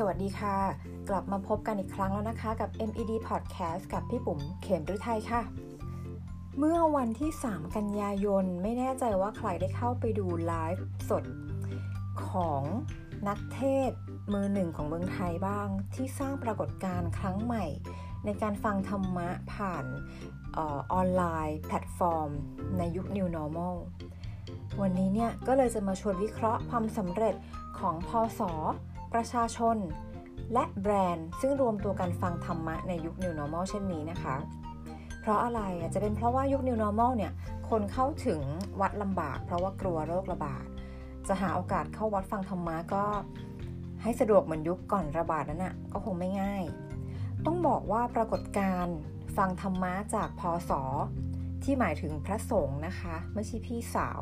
สวัสดีค่ะ กลับมาพบกันอีกครั้งแล้วนะคะกับ MED Podcast กับพี่ปุ๋มเข็มฤทัยค่ะ เมื่อวันที่ 3 กันยายน ไม่แน่ใจว่าใครได้เข้าไปดูไลฟ์สดของนักเทศมือหนึ่งของเมืองไทยบ้าง ที่สร้างปรากฏการณ์ครั้งใหม่ ในการฟังธรรมะผ่านออนไลน์แพลตฟอร์ม ในยุค New Normal วันนี้เนี่ยก็เลยจะมาชวนวิเคราะห์ความสำเร็จของพอส ประชาชน และแบรนด์ ซึ่งรวมตัวกันฟังธรรมะในยุค New Normal เช่นนี้นะคะ เพราะอะไรจจะเป็นเพราะว่ายุค New Normal เนี่ยคนเข้าถึงวัดลำบาก เพราะว่ากลัวโรคระบาด จะหาโอกาสเข้าวัดฟังธรรมะก็ให้สะดวกเหมือนยุคก่อนระบาดนั้นนะ่ะก็คงไม่ง่าย ต้องบอกว่าปรากฏการณ์ฟังธรรมะจากพศ ที่หมายถึงพระสงฆ์นะคะ ไม่ใช่พี่สาว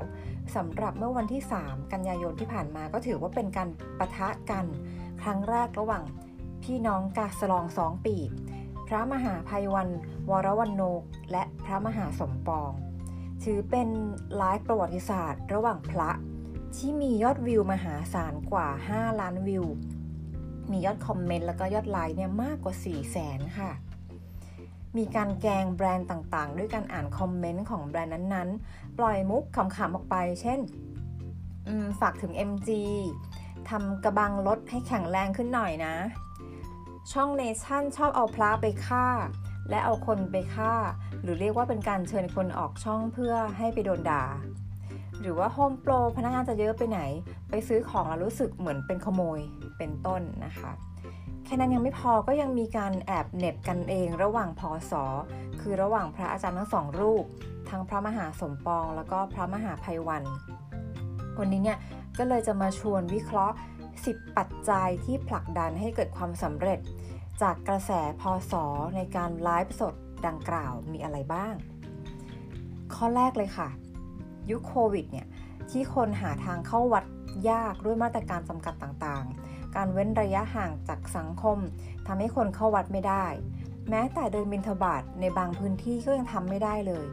สำหรับเมื่อวันที่ 3 กันยายนที่ผ่านมาก็ถือว่าเป็นการปะทะกันครั้งแรกระหว่างพี่น้องกาสะลองซ้องปีบพระมหาไพรวัลย์ วรวณฺโณและพระมหาสมปอง ถือเป็นไลฟ์ประวัติศาสตร์ ระหว่างพระที่มียอดวิวมหาศาลกว่า 5 ล้านวิว มียอดคอมเมนต์แล้วก็ยอดไลค์เนี่ยมากกว่า 4 0 0แสนค่ะ มีการแกงแบรนด์ต่างๆ ด้วยการอ่านคอมเมนต์ของแบรนด์นั้นๆ ปล่อยมุกขำๆออกไป เช่นฝากถึง MG ทำกระบังรถให้แข็งแรงขึ้นหน่อยนะ ช่องเนชั่นชอบเอาพระไปฆ่า และเอาคนไปฆ่า หรือเรียกว่าเป็นการเชิญคนออกช่องเพื่อให้ไปโดนด่า หรือว่าโฮมโปรพนักงานจะเยอะไปไหน ไปซื้อของแล้วรู้สึกเหมือนเป็นขโมยเป็นต้นนะคะ แค่นั้นยังไม่พอก็ยังมีการแอบเน็บกันเองระหว่างพอสอคือระหว่างพระอาจารย์ทั้งสองรูป ทั้งพระมหาสมปองแล้วก็พระมหาภัยวัน วันนี้เนี่ยก็เลยจะมาชวนวิเคราะห์ 10 ปัจจัยที่ผลักดันให้เกิดความสำเร็จ จากกระแสพอสอในการไลฟ์สดดังกล่าวมีอะไรบ้าง ข้อแรกเลยค่ะ ยุคโควิดเนี่ยที่คนหาทางเข้าวัดยากด้วยมาตรการจำกัดต่างๆ การเว้นระยะห่างจากสังคมทำให้คนเข้าวัดไม่ได้ แม้แต่เดินบินทบาทในบางพื้นที่ก็ยังทำไม่ได้เลย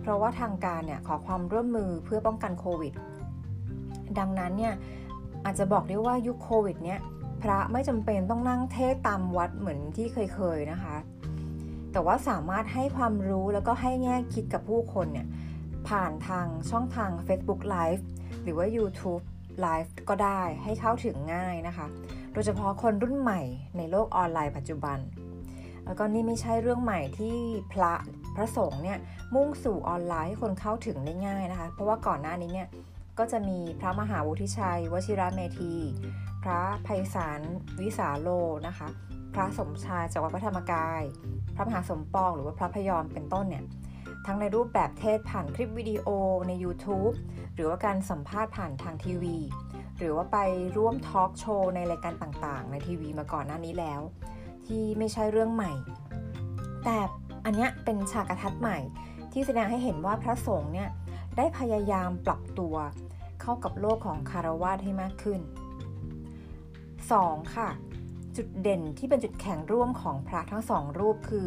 เพราะว่าทางการเนี่ยขอความร่วมมือเพื่อป้องกันโควิด ดังนั้นเนี่ยอาจจะบอกได้ว่ายุคโควิดเนี่ยพระไม่จำเป็นต้องนั่งเทศตามวัดเหมือนที่เคยๆนะคะ แต่ว่าสามารถให้ความรู้แล้วก็ให้แง่คิดกับผู้คนเนี่ยผ่านทางช่องทาง Facebook Live หรือว่า YouTube ไลฟ์ก็ได้ให้เข้าถึงง่ายนะคะ โดยเฉพาะคนรุ่นใหม่ในโลกออนไลน์ปัจจุบัน แล้วก็นี่ไม่ใช่เรื่องใหม่ที่พระพระสงฆ์เนี่ยมุ่งสู่ออนไลน์ให้คนเข้าถึงได้ง่ายนะคะ เพราะว่าก่อนหน้านี้เนี่ยก็จะมีพระมหาวุฒิชัย วชิระเมธี พระภัยสารวิสาโลนะคะ พระสมชายจากวัดพระธรรมกาย พระมหาสมปองหรือว่าพระพยอมเป็นต้นเนี่ย ทั้งในรูปแบบเทศผ่านคลิปวิดีโอใน YouTube หรือว่าการสัมภาษณ์ผ่านทางทีวี หรือว่าไปร่วมทอล์กโชว์ในรายการต่างๆ ในทีวีมาก่อนหน้านี้แล้ว ที่ไม่ใช่เรื่องใหม่ แต่อันนี้เป็นฉากกระทัดใหม่ ที่แสดงให้เห็นว่าพระสงฆ์เนี่ยได้พยายามปรับตัวเข้ากับโลกของคารวะให้มากขึ้น 2. ค่ะ จุดเด่นที่เป็นจุดแข็งร่วมของพระทั้งสองรูปคือ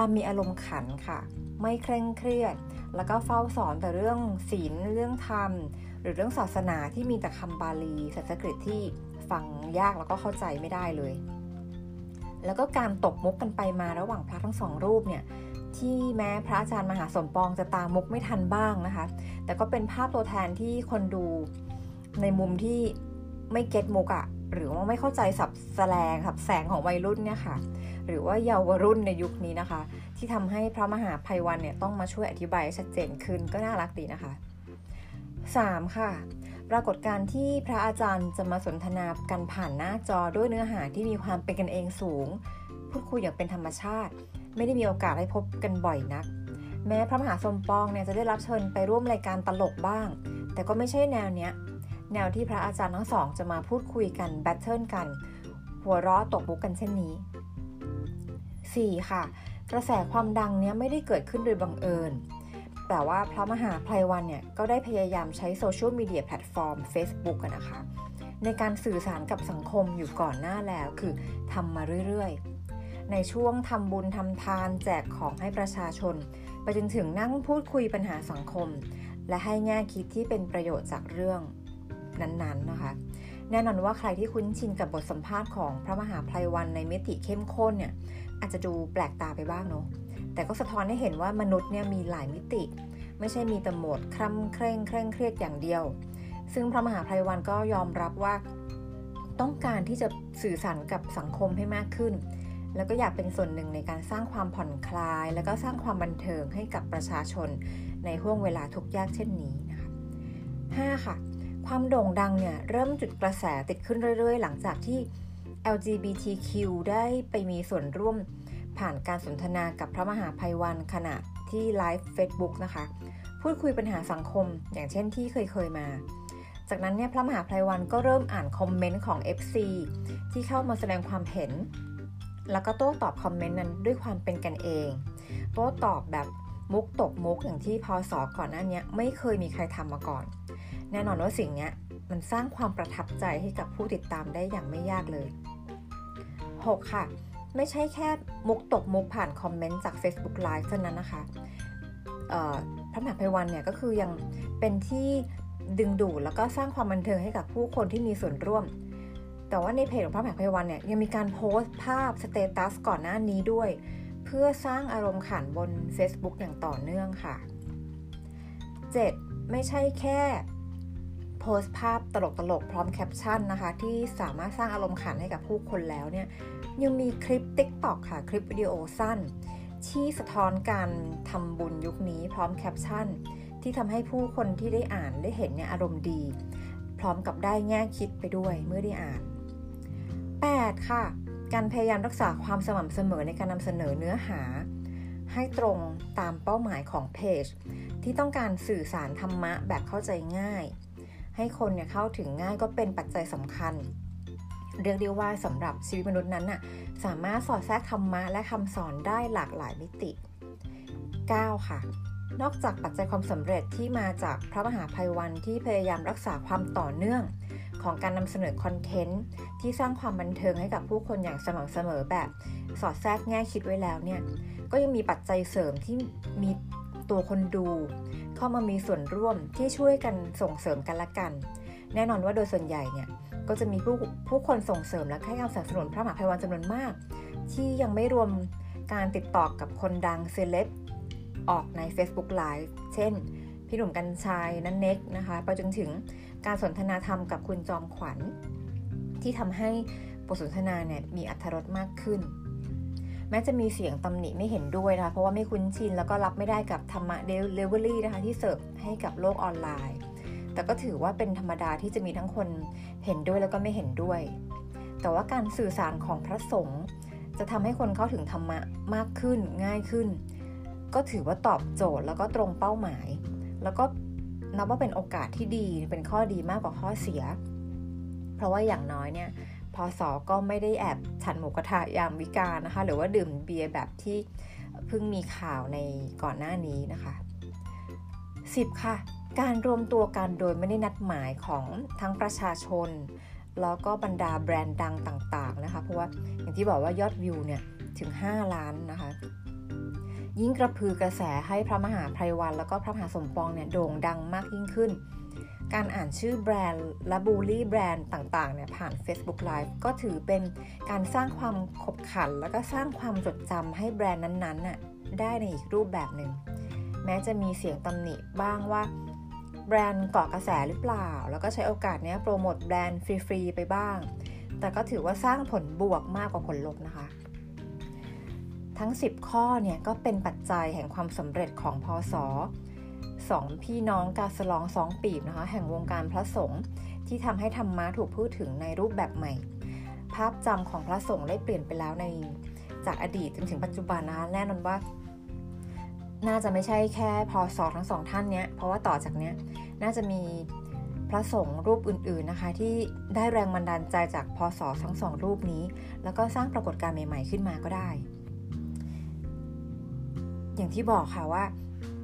ความมีอารมณ์ขันค่ะ ไม่เคร่งเครียด แล้วก็เฝ้าสอนแต่เรื่องศีลเรื่องธรรม หรือเรื่องศาสนาที่มีแต่คำบาลีสันสกฤตที่ฟังยากแล้วก็เข้าใจไม่ได้เลย แล้วก็การตกมุกกันไปมาระหว่างพระทั้งสองรูปเนี่ยที่แม้พระอาจารย์มหาสมปองจะตามมุกไม่ทันบ้างนะคะ แต่ก็เป็นภาพตัวแทนที่คนดูในมุมที่ไม่เก็ตมุกอะ หรือว่าไม่เข้าใจสับแสลงสับแสงของวัยรุ่นเนี่ยค่ะ หรือว่าเยาวรุ่นในยุคนี้นะคะ ที่ทำให้พระมหาภัยวันเนี่ยต้องมาช่วยอธิบายชัดเจนขึ้นก็น่ารักดีนะคะ 3. ค่ะ ปรากฏการที่พระอาจารย์จะมาสนทนากันผ่านหน้าจอด้วยเนื้อหาที่มีความเป็นกันเองสูง พูดคุยอย่างเป็นธรรมชาติ ไม่ได้มีโอกาสได้พบกันบ่อยนัก แม้พระมหาสมปองเนี่ยจะได้รับเชิญไปร่วมรายการตลกบ้าง แต่ก็ไม่ใช่แนวเนี้ย แนวที่พระอาจารย์ทั้งสองจะมาพูดคุยกัน battle กัน หัวเราะตบมุกกันเช่นนี้ 4. ค่ะ กระแสความดังเนี้ยไม่ได้เกิดขึ้นโดยบังเอิญ แต่ว่าพระมหาไพรวัลย์เนี่ย ก็ได้พยายามใช้โซเชียลมีเดียแพลตฟอร์ม Facebook กันนะคะ ในการสื่อสารกับสังคมอยู่ก่อนหน้าแล้วคือทำมาเรื่อยๆ ในช่วงทำบุญทำทานแจกของให้ประชาชน ไปจนถึงนั่งพูดคุยปัญหาสังคม และให้แง่คิดที่เป็นประโยชน์จากเรื่อง นั้นๆนะคะแน่นอนว่าใครที่คุ้นชินกับบทสัมภาษณ์ของพระมหาภัยวันในมิติเข้มข้นเนี่ยอาจจะดูแปลกตาไปบ้างเนาะแต่ก็สะท้อนให้เห็นว่ามนุษย์เนี่ยมีหลายมิติ ไม่ใช่มีแต่โหมดคร่ำเคร่งเคร่งเครียดอย่างเดียว ซึ่งพระมหาภัยวันก็ยอมรับว่าต้องการที่จะสื่อสารกับสังคมให้มากขึ้น แล้วก็อยากเป็นส่วนหนึ่งในการสร้างความผ่อนคลาย แล้วก็สร้างความบันเทิงให้กับประชาชนในห่วงเวลาทุกยากเช่นนี้นะคะ 5. ค่ะ ความโด่งดังเนี่ยเริ่มจุดกระแสติดขึ้นเรื่อยๆ หลังจากที่ LGBTQ ได้ไปมีส่วนร่วมผ่านการสนทนากับพระมหาภัยวันขณะที่ไลฟ์ Facebook นะคะ พูดคุยปัญหาสังคมอย่างเช่นที่เคยเคยมา จากนั้นเนี่ยพระมหาภัยวันก็เริ่มอ่านคอมเมนต์ของ FC ที่เข้ามาแสดงความเห็น แล้วก็โต้ตอบคอมเมนต์นั้นด้วยความเป็นกันเองโต้ตอบแบบมุกตกมุกอย่างที่พอสอก่อนหน้านี้ไม่เคยมีใครทำมาก่อน แน่นอนว่าสิ่งนี้มันสร้างความประทับใจให้กับผู้ติดตามได้อย่างไม่ยากเลย 6. ค่ะ ไม่ใช่แค่มุกตกมุกผ่านคอมเมนต์จาก Facebook Live เท่านั้นนะคะพระมหาภัยวันเนี่ยก็คือยังเป็นที่ดึงดูดแล้วก็สร้างความบันเทิงให้กับผู้คนที่มีส่วนร่วม แต่ว่าในเพจของพระมหาภัยวันเนี่ยยังมีการโพสต์ภาพสเตตัสก่อนหน้านี้ด้วย เพื่อสร้างอารมณ์ขันบน Facebook อย่างต่อเนื่องค่ะ 7. ไม่ใช่แค่ โพสต์ภาพตลกๆ พร้อมแคปชั่นนะคะ ที่สามารถสร้างอารมณ์ขันให้กับผู้คนแล้วเนี่ยยังมีคลิป TikTok ค่ะ คลิปวิดีโอสั้น ที่สะท้อนการทำบุญยุคนี้พร้อมแคปชั่น ที่ทำให้ผู้คนที่ได้อ่านได้เห็นเนี่ยอารมณ์ดี พร้อมกับได้แง่คิดไปด้วยเมื่อได้อ่าน 8. ค่ะ การพยายามรักษาความสม่ำเสมอในการนำเสนอเนื้อหา ให้ตรงตามเป้าหมายของเพจ ที่ต้องการสื่อสารธรรมะแบบเข้าใจง่าย ให้คนเนี่ยเข้าถึงง่ายก็เป็นปัจจัยสำคัญ เรียกได้ว่าสำหรับชีวิตมนุษย์นั้นน่ะสามารถสอดแทรกธรรมะและคำสอนได้หลากหลายมิติ 9. ค่ะนอกจากปัจจัยความสำเร็จที่มาจากพระมหาภัยวันที่พยายามรักษาความต่อเนื่อง ของการนำเสนอคอนเทนต์ที่สร้างความบันเทิงให้กับผู้คนอย่างสม่ำเสมอแบบ สอดแทรกแง่คิดไว้แล้วเนี่ย ก็ยังมีปัจจัยเสริมที่มี ตัวคนดู เข้ามามีส่วนร่วมที่ช่วยกันส่งเสริมกันละกัน แน่นอนว่าโดยส่วนใหญ่เนี่ยก็จะมีผู้ผู้คนส่งเสริมและให้การสนับสนุนพระมหาภัยวันจำนวนมาก ที่ยังไม่รวมการติดต่อกับคนดังเซเลบออกใน Facebook Live เช่น พี่หนุ่มกรรชัยน้าเน็กนะคะไปจนถึงการสนทนาธรรมกับคุณจอมขวัญ ที่ทำให้บทสนทนาเนี่ยมีอรรถรสมากขึ้น แม้จะมีเสียงตำหนิไม่เห็นด้วยนะคะ เพราะว่าไม่คุ้นชิน แล้วก็รับไม่ได้กับธรรมะเดลิเวอรี่นะคะที่เสิร์ฟให้กับโลกออนไลน์ แต่ก็ถือว่าเป็นธรรมดาที่จะมีทั้งคนเห็นด้วยแล้วก็ไม่เห็นด้วย แต่ว่าการสื่อสารของพระสงฆ์จะทำให้คนเข้าถึงธรรมะมากขึ้นง่ายขึ้น ก็ถือว่าตอบโจทย์แล้วก็ตรงเป้าหมาย แล้วก็นับว่าเป็นโอกาสที่ดีเป็นข้อดีมากกว่าข้อเสีย เพราะว่าอย่างน้อยเนี่ย พอสอก็ไม่ได้แอบฉันหมูกระทะยามวิกาลนะคะ หรือว่าดื่มเบียร์แบบที่เพิ่งมีข่าวในก่อนหน้านี้นะคะ 10 ค่ะ การรวมตัวกันโดยไม่ได้นัดหมายของทั้งประชาชน แล้วก็บรรดาแบรนด์ดังต่างๆนะคะ เพราะว่าอย่างที่บอกว่ายอดวิวเนี่ยถึง 5 ล้านนะคะ ยิ่งกระพือกระแสให้พระมหาไพรวัน แล้วก็พระมหาสมปองเนี่ยโด่งดังมากยิ่งขึ้น การอ่านชื่อแบรนด์และบูลลี่แบรนด์ต่างๆเนี่ยผ่าน Facebook Live ก็ถือเป็นการสร้างความขบขัน แล้วก็สร้างความจดจำให้แบรนด์นั้นๆน่ะได้ในอีกรูปแบบหนึ่ง แม้จะมีเสียงตำหนิบ้างว่าแบรนด์เกาะกระแสหรือเปล่า แล้วก็ใช้โอกาสนี้โปรโมทแบรนด์ฟรี ๆ ไปบ้าง แต่ก็ถือว่าสร้างผลบวกมากกว่าผลลบนะคะ ทั้ง 10 ข้อเนี่ยก็เป็นปัจจัยแห่งความสำเร็จของพอสอ สองพี่น้องกาสลองสองปีบนะคะ แห่งวงการพระสงฆ์ที่ทำให้ธรรมะถูกพูดถึงในรูปแบบใหม่ ภาพจำของพระสงฆ์ได้เปลี่ยนไปแล้วในจากอดีตจนถึงปัจจุบันนะคะแน่นอนว่า น่าจะไม่ใช่แค่พอสอทั้งสองท่านเนี้ยเพราะว่าต่อจากเนี้ยน่าจะมีพระสงฆ์รูปอื่นๆนะคะ ที่ได้แรงบันดาลใจจากพอสอทั้งสองรูปนี้ แล้วก็สร้างปรากฏการณ์ใหม่ ๆขึ้นมาก็ได้ อย่างที่บอกค่ะว่า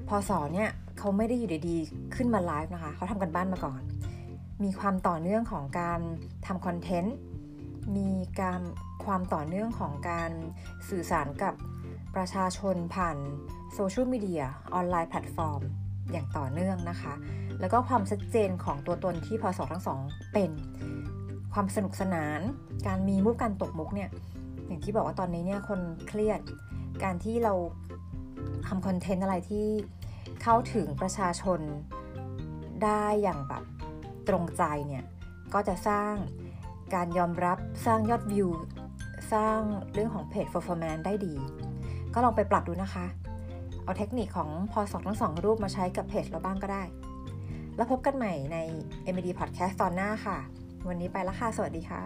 พอสอเนี่ย เขาไม่ได้อยู่ดีๆขึ้นมาไลฟ์นะคะ เขาทำกันบ้านมาก่อน มีความต่อเนื่องของการทำคอนเทนต์ มีการความต่อเนื่องของการสื่อสารกับประชาชนผ่านโซเชียลมีเดียออนไลน์แพลตฟอร์มอย่างต่อเนื่องนะคะ แล้วก็ความชัดเจนของตัวตนที่พอสอทั้งสองเป็น ความสนุกสนาน การมีมุกการตกมุกเนี่ย อย่างที่บอกว่าตอนนี้เนี่ยคนเครียด การที่เราทำคอนเทนต์อะไรที่ เข้าถึงประชาชนได้อย่างแบบตรงใจเนี่ยก็จะสร้างการยอมรับสร้างยอดวิว สร้างเรื่องของเพจ performance ได้ดี ก็ลองไปปรับดูนะคะ เอาเทคนิคของพอสองทั้งสองรูปมาใช้กับเพจเราบ้างก็ได้ แล้วพบกันใหม่ใน MD Podcast ตอนหน้าค่ะ วันนี้ไปแล้วค่ะ สวัสดีค่ะ